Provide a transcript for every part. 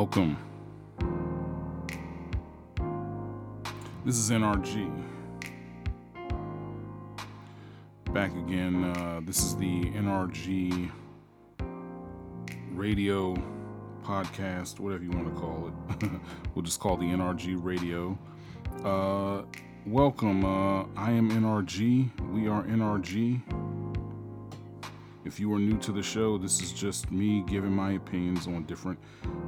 Welcome. This is NRG. Back again. Uh, this is the NRG radio podcast, whatever you want to call it. we'll just call the NRG radio. Uh, welcome. Uh, I am NRG. We are NRG. If you are new to the show, this is just me giving my opinions on different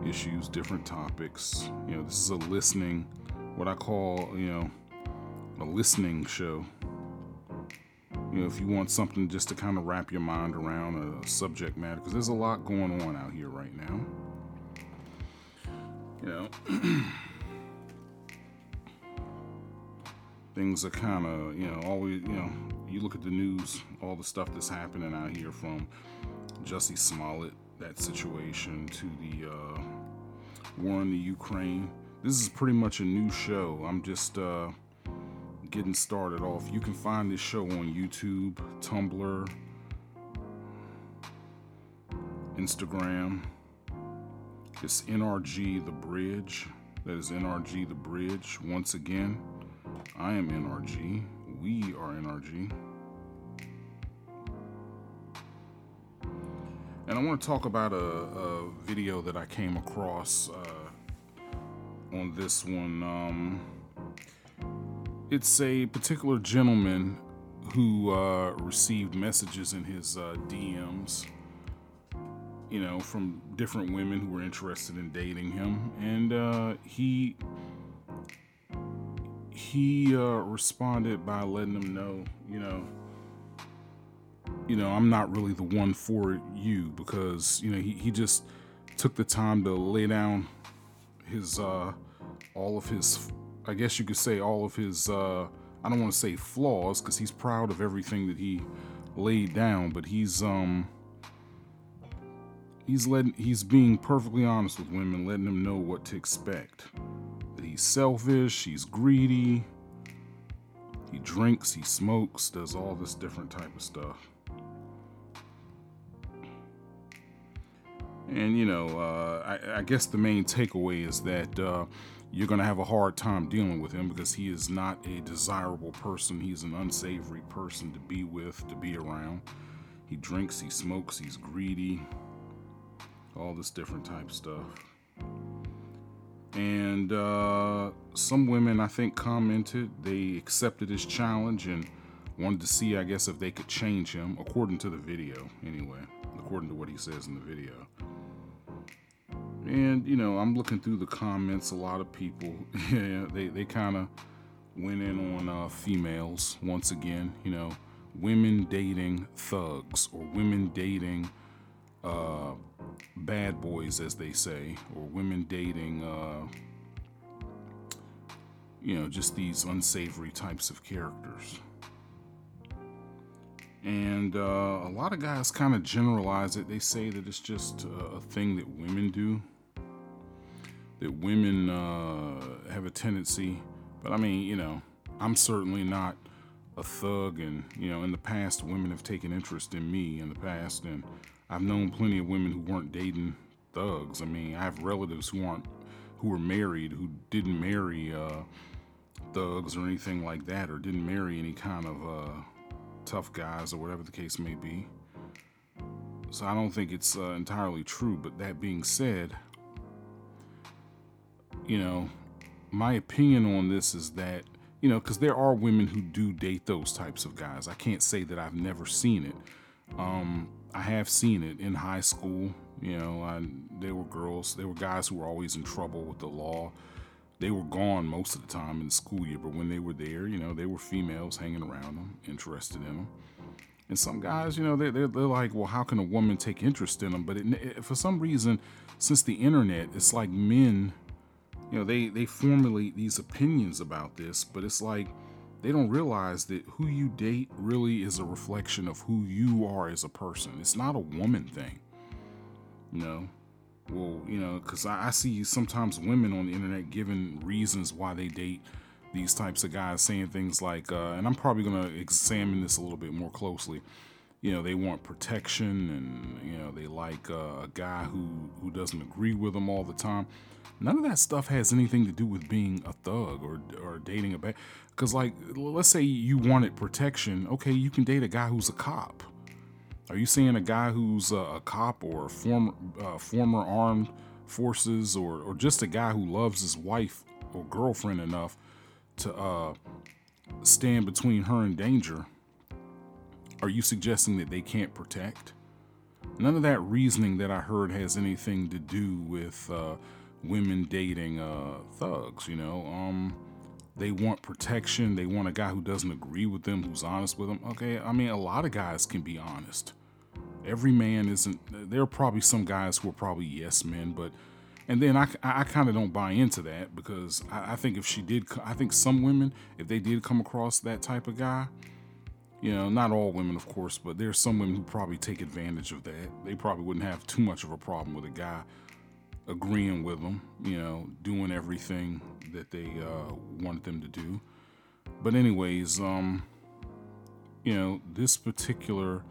issues, different topics. You know, this is a listening, what I call, you know, a listening show. You know, if you want something just to kind of wrap your mind around a subject matter, because there's a lot going on out here right now. You know, things are kind of, you know, always, you know, you look at the news, all the stuff that's happening out here from Jussie Smollett, that situation, to the uh, war in the Ukraine. This is pretty much a new show. I'm just uh, getting started off. You can find this show on YouTube, Tumblr, Instagram. It's NRG The Bridge. That is NRG The Bridge. Once again, I am NRG. We are NRG. And I want to talk about a, a video that I came across uh, on this one. Um, it's a particular gentleman who uh, received messages in his uh, DMs, you know, from different women who were interested in dating him, and uh, he he uh, responded by letting them know, you know, you know, I'm not really the one for you because you know he he just took the time to lay down his uh all of his I guess you could say all of his uh I don't want to say flaws because he's proud of everything that he laid down, but he's um he's letting he's being perfectly honest with women, letting them know what to expect. That he's selfish, he's greedy, he drinks, he smokes, does all this different type of stuff. And you know, uh, I, I, guess the main takeaway is that uh, you're going to have a hard time dealing with him because he is not a desirable person. He's an unsavory person to be with, to be around. He drinks, he smokes, he's greedy, all this different type stuff. And uh, some women, I think, commented, they accepted his challenge and wanted to see, I guess, if they could change him, according to the video, anyway, according to what he says in the video. And you know, I'm looking through the comments. A lot of people, yeah, they they kind of went in on uh, females once again. You know, women dating thugs or women dating uh, bad boys, as they say, or women dating, uh, you know, just these unsavory types of characters. And uh, a lot of guys kind of generalize it. They say that it's just a, a thing that women do that women uh, have a tendency, but I mean, you know, I'm certainly not a thug, and you know, in the past, women have taken interest in me in the past, and I've known plenty of women who weren't dating thugs. I mean, I have relatives who aren't who were married who didn't marry uh, thugs or anything like that, or didn't marry any kind of uh, tough guys or whatever the case may be. So I don't think it's uh, entirely true. But that being said, you know, my opinion on this is that, you know, because there are women who do date those types of guys. I can't say that I've never seen it. Um, I have seen it in high school. You know, I, there were girls, there were guys who were always in trouble with the law. They were gone most of the time in the school year, but when they were there, you know, they were females hanging around them, interested in them. And some guys, you know, they're, they're, they're like, well, how can a woman take interest in them? But it, it, for some reason, since the internet, it's like men you know they they formulate these opinions about this but it's like they don't realize that who you date really is a reflection of who you are as a person. It's not a woman thing you know? Well you know because I, I see sometimes women on the internet giving reasons why they date these types of guys saying things like uh, and i'm probably going to examine this a little bit more closely you know they want protection and you know they like uh, a guy who who doesn't agree with them all the time. None of that stuff has anything to do with being a thug or or dating a bad because like let's say you wanted protection. Okay you can date a guy who's a cop. Are you saying a guy who's a, a cop or a former uh, former armed forces or or just a guy who loves his wife or girlfriend enough to uh, stand between her and danger are you suggesting that they can't protect? None of that reasoning that I heard has anything to do with uh, women dating uh, thugs. You know, um, they want protection. They want a guy who doesn't agree with them, who's honest with them. Okay, I mean, a lot of guys can be honest. Every man isn't. There are probably some guys who are probably yes men, but and then I, I kind of don't buy into that because I, I think if she did, I think some women, if they did come across that type of guy, you know, not all women, of course, but there's some women who probably take advantage of that. They probably wouldn't have too much of a problem with a guy agreeing with them, you know, doing everything that they uh, wanted them to do. But anyways, um, you know, this particular,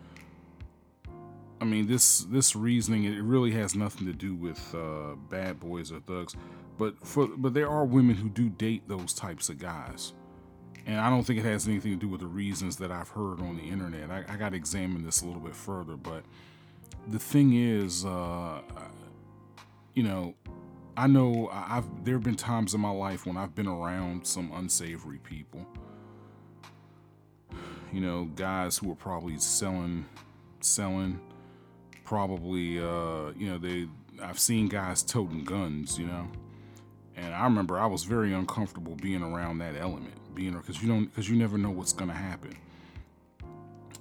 I mean, this this reasoning, it really has nothing to do with uh, bad boys or thugs. But for but there are women who do date those types of guys and I don't think it has anything to do with the reasons that I've heard on the internet. I, I got to examine this a little bit further, but the thing is, uh, you know, I know I've there have been times in my life when I've been around some unsavory people. You know, guys who are probably selling, selling, probably, uh, you know, they. I've seen guys toting guns, you know, and I remember I was very uncomfortable being around that element being there because you don't because you never know what's gonna happen.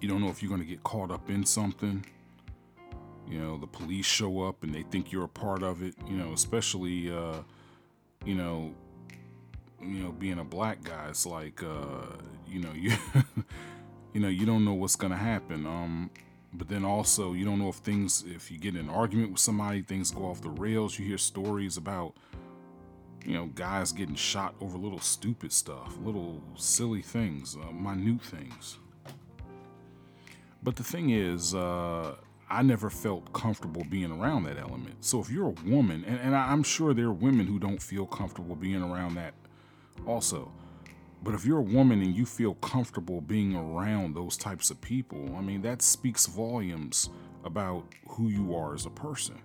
You don't know if you're gonna get caught up in something. You know, the police show up and they think you're a part of it. You know, especially uh, you know, you know, being a black guy, it's like uh, you know, you you know, you don't know what's gonna happen. Um, but then also you don't know if things if you get in an argument with somebody, things go off the rails. You hear stories about you know, guys getting shot over little stupid stuff, little silly things, uh, minute things. But the thing is, uh, I never felt comfortable being around that element. So if you're a woman, and, and I'm sure there are women who don't feel comfortable being around that also. But if you're a woman and you feel comfortable being around those types of people, I mean, that speaks volumes about who you are as a person.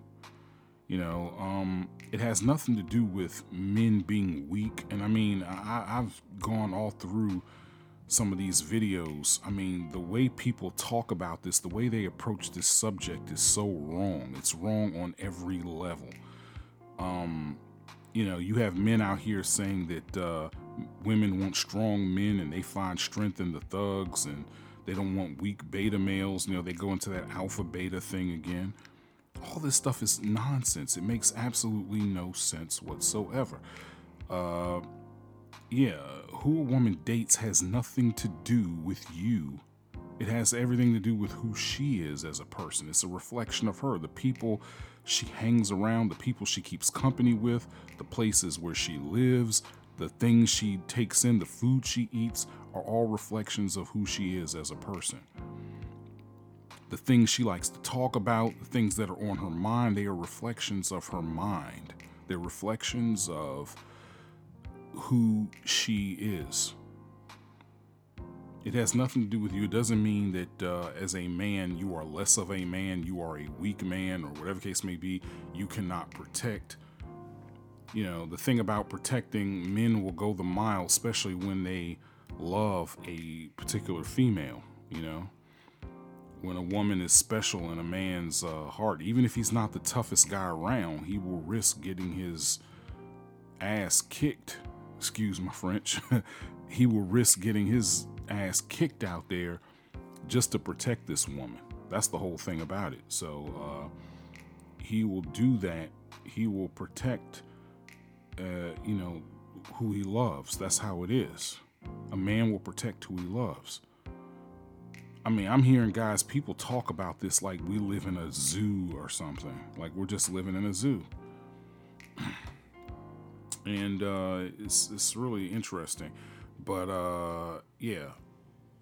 You know, um, it has nothing to do with men being weak. And I mean, I, I've gone all through some of these videos. I mean, the way people talk about this, the way they approach this subject is so wrong. It's wrong on every level. Um, you know, you have men out here saying that uh, women want strong men and they find strength in the thugs and they don't want weak beta males. You know, they go into that alpha beta thing again all this stuff is nonsense. It makes absolutely no sense whatsoever. Uh, yeah, who a woman dates has nothing to do with you. It has everything to do with who she is as a person. It's a reflection of her, the people she hangs around, the people she keeps company with, the places where she lives, the things she takes in, the food she eats are all reflections of who she is as a person the things she likes to talk about, the things that are on her mind, they are reflections of her mind. They're reflections of who she is. It has nothing to do with you. It doesn't mean that uh, as a man, you are less of a man, you are a weak man, or whatever case may be, you cannot protect. You know, the thing about protecting, men will go the mile, especially when they love a particular female, you know when a woman is special in a man's uh, heart, even if he's not the toughest guy around, he will risk getting his ass kicked. Excuse my French. he will risk getting his ass kicked out there just to protect this woman. That's the whole thing about it. So uh, he will do that. He will protect, uh, you know, who he loves. That's how it is. A man will protect who he loves. I mean, I'm hearing guys, people talk about this like we live in a zoo or something. Like we're just living in a zoo. and uh, it's, it's really interesting. But uh, yeah,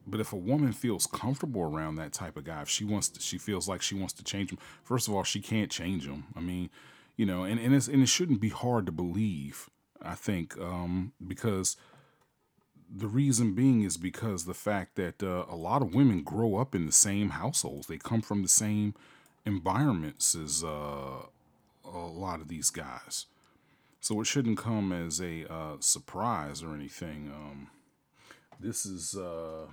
but if a woman feels comfortable around that type of guy, if she wants to, she feels like she wants to change him. First of all, she can't change him. I mean, you know, and and, and it shouldn't be hard to believe. I think um, because the reason being is because the fact that uh, a lot of women grow up in the same households. They come from the same environments as uh, a lot of these guys. So it shouldn't come as a uh, surprise or anything. Um, this is, uh,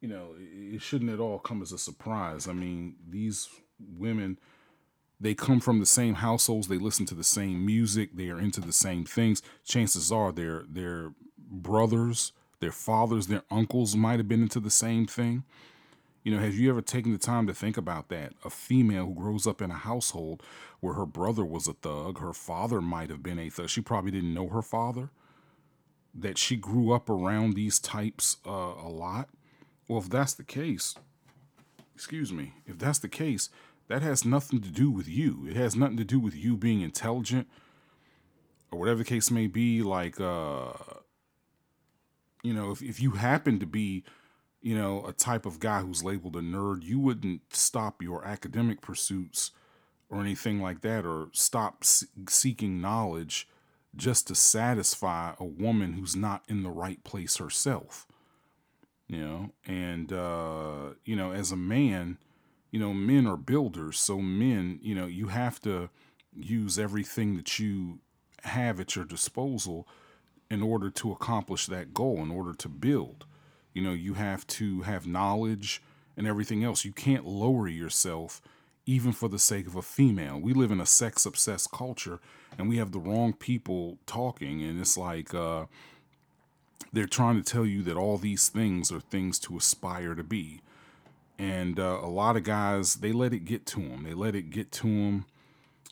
you know, it shouldn't at all come as a surprise. I mean, these women, they come from the same households. They listen to the same music. They are into the same things. Chances are their their brothers, their fathers, their uncles might have been into the same thing. You know, have you ever taken the time to think about that? A female who grows up in a household where her brother was a thug, her father might have been a thug. She probably didn't know her father. That she grew up around these types uh, a lot. Well, if that's the case, excuse me, if that's the case, that has nothing to do with you. It has nothing to do with you being intelligent or whatever the case may be. Like, uh, you know, if, if you happen to be you know, a type of guy who's labeled a nerd, you wouldn't stop your academic pursuits or anything like that, or stop seeking knowledge just to satisfy a woman who's not in the right place herself. You know, and, uh, you know, as a man, you know, men are builders. So, men, you know, you have to use everything that you have at your disposal in order to accomplish that goal, in order to build. You know, you have to have knowledge and everything else. You can't lower yourself even for the sake of a female. We live in a sex obsessed culture and we have the wrong people talking and it's like uh, they're trying to tell you that all these things are things to aspire to be. And uh, a lot of guys, they let it get to them. They let it get to them.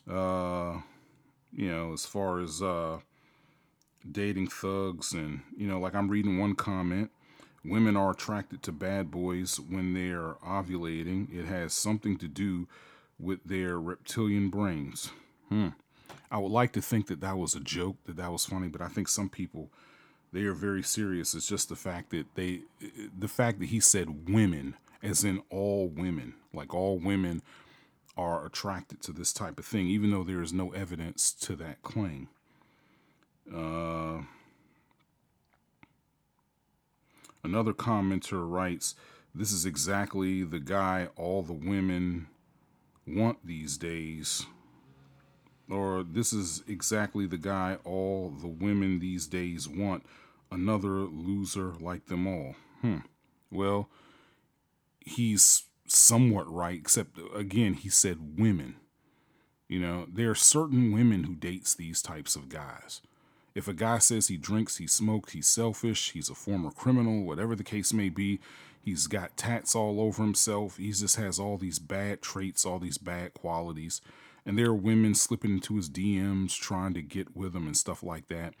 Uh, you know, as far as uh, dating thugs, and you know, like I'm reading one comment Women are attracted to bad boys when they're ovulating. It has something to do with their reptilian brains. Hmm. I would like to think that that was a joke, that that was funny, but I think some people they are very serious. It's just the fact that they, the fact that he said women, as in all women, like all women are attracted to this type of thing, even though there is no evidence to that claim. Another commenter writes, This is exactly the guy all the women want these days. Or this is exactly the guy all the women these days want. Another loser like them all. Hmm. Well, he's somewhat right, except again, he said women. You know, there are certain women who dates these types of guys. If a guy says he drinks, he smokes, he's selfish, he's a former criminal, whatever the case may be, he's got tats all over himself, he just has all these bad traits, all these bad qualities. And there are women slipping into his DMs trying to get with him and stuff like that.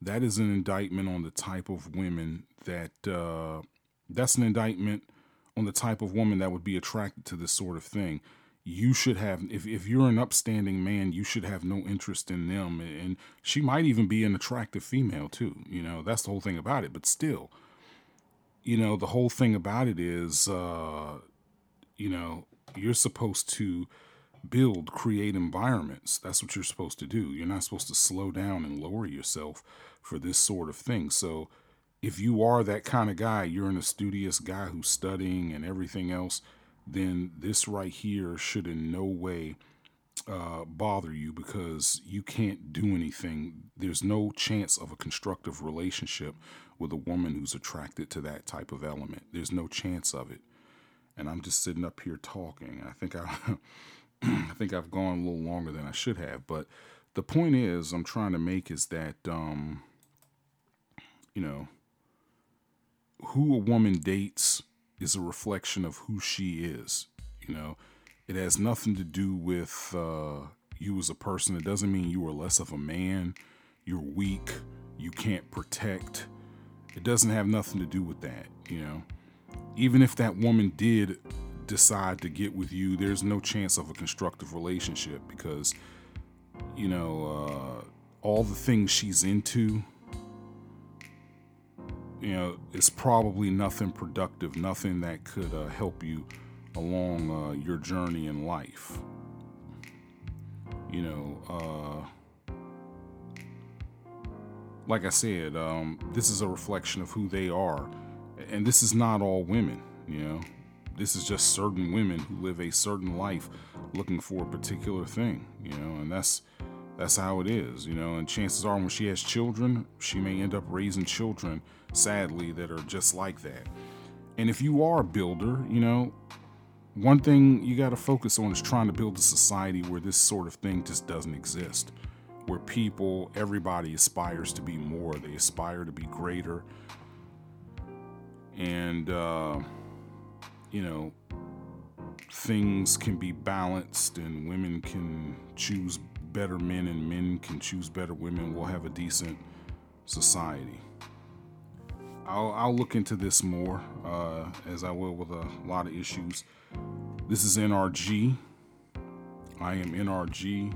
That is an indictment on the type of women that, uh, that's an indictment on the type of woman that would be attracted to this sort of thing you should have if, if you're an upstanding man you should have no interest in them. And she might even be an attractive female too you know that's the whole thing about it. But still you know the whole thing about it is uh you know you're supposed to build create environments. That's what you're supposed to do. You're not supposed to slow down and lower yourself for this sort of thing. So if you are that kind of guy you're an studious guy who's studying and everything else then this right here should in no way uh, bother you because you can't do anything. There's no chance of a constructive relationship with a woman who's attracted to that type of element. There's no chance of it. And I'm just sitting up here talking. I think I, I think I've gone a little longer than I should have. But the point is, I'm trying to make is that, um, you know, who a woman dates is a reflection of who she is. You know, it has nothing to do with uh, you as a person. It doesn't mean you are less of a man, you're weak, you can't protect. It doesn't have nothing to do with that, you know. Even if that woman did decide to get with you, there's no chance of a constructive relationship because, you know, uh, all the things she's into you know, it's probably nothing productive, nothing that could uh, help you along uh, your journey in life. You know, uh, like I said, um, this is a reflection of who they are. And this is not all women, you know. This is just certain women who live a certain life looking for a particular thing, you know, and that's that's how it is, you know. And chances are, when she has children, she may end up raising children, sadly, that are just like that. And if you are a builder, you know, one thing you got to focus on is trying to build a society where this sort of thing just doesn't exist. Where people, everybody aspires to be more, they aspire to be greater. And, uh, you know, things can be balanced and women can choose better men and men can choose better women. We'll have a decent society. I'll, I'll look into this more uh, as I will with a lot of issues. This is NRG. I am NRG.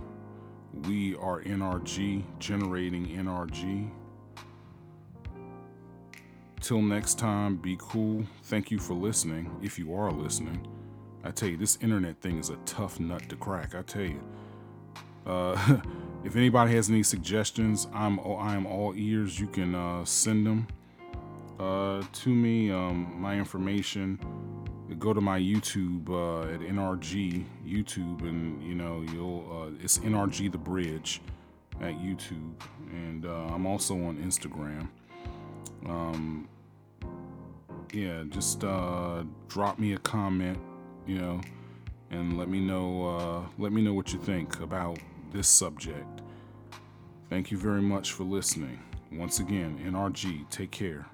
We are NRG, generating NRG. Till next time, be cool. Thank you for listening, if you are listening. I tell you, this internet thing is a tough nut to crack. I tell you. Uh, if anybody has any suggestions, I'm I am all ears. You can uh, send them uh, to me. Um, my information. Go to my YouTube uh, at NRG YouTube, and you know you'll uh, it's NRG the Bridge at YouTube, and I'm also on Instagram. Um, yeah, just drop me a comment, you know, and let me know let me know what you think about this subject. Thank you very much for listening. Once again, NRG, take care.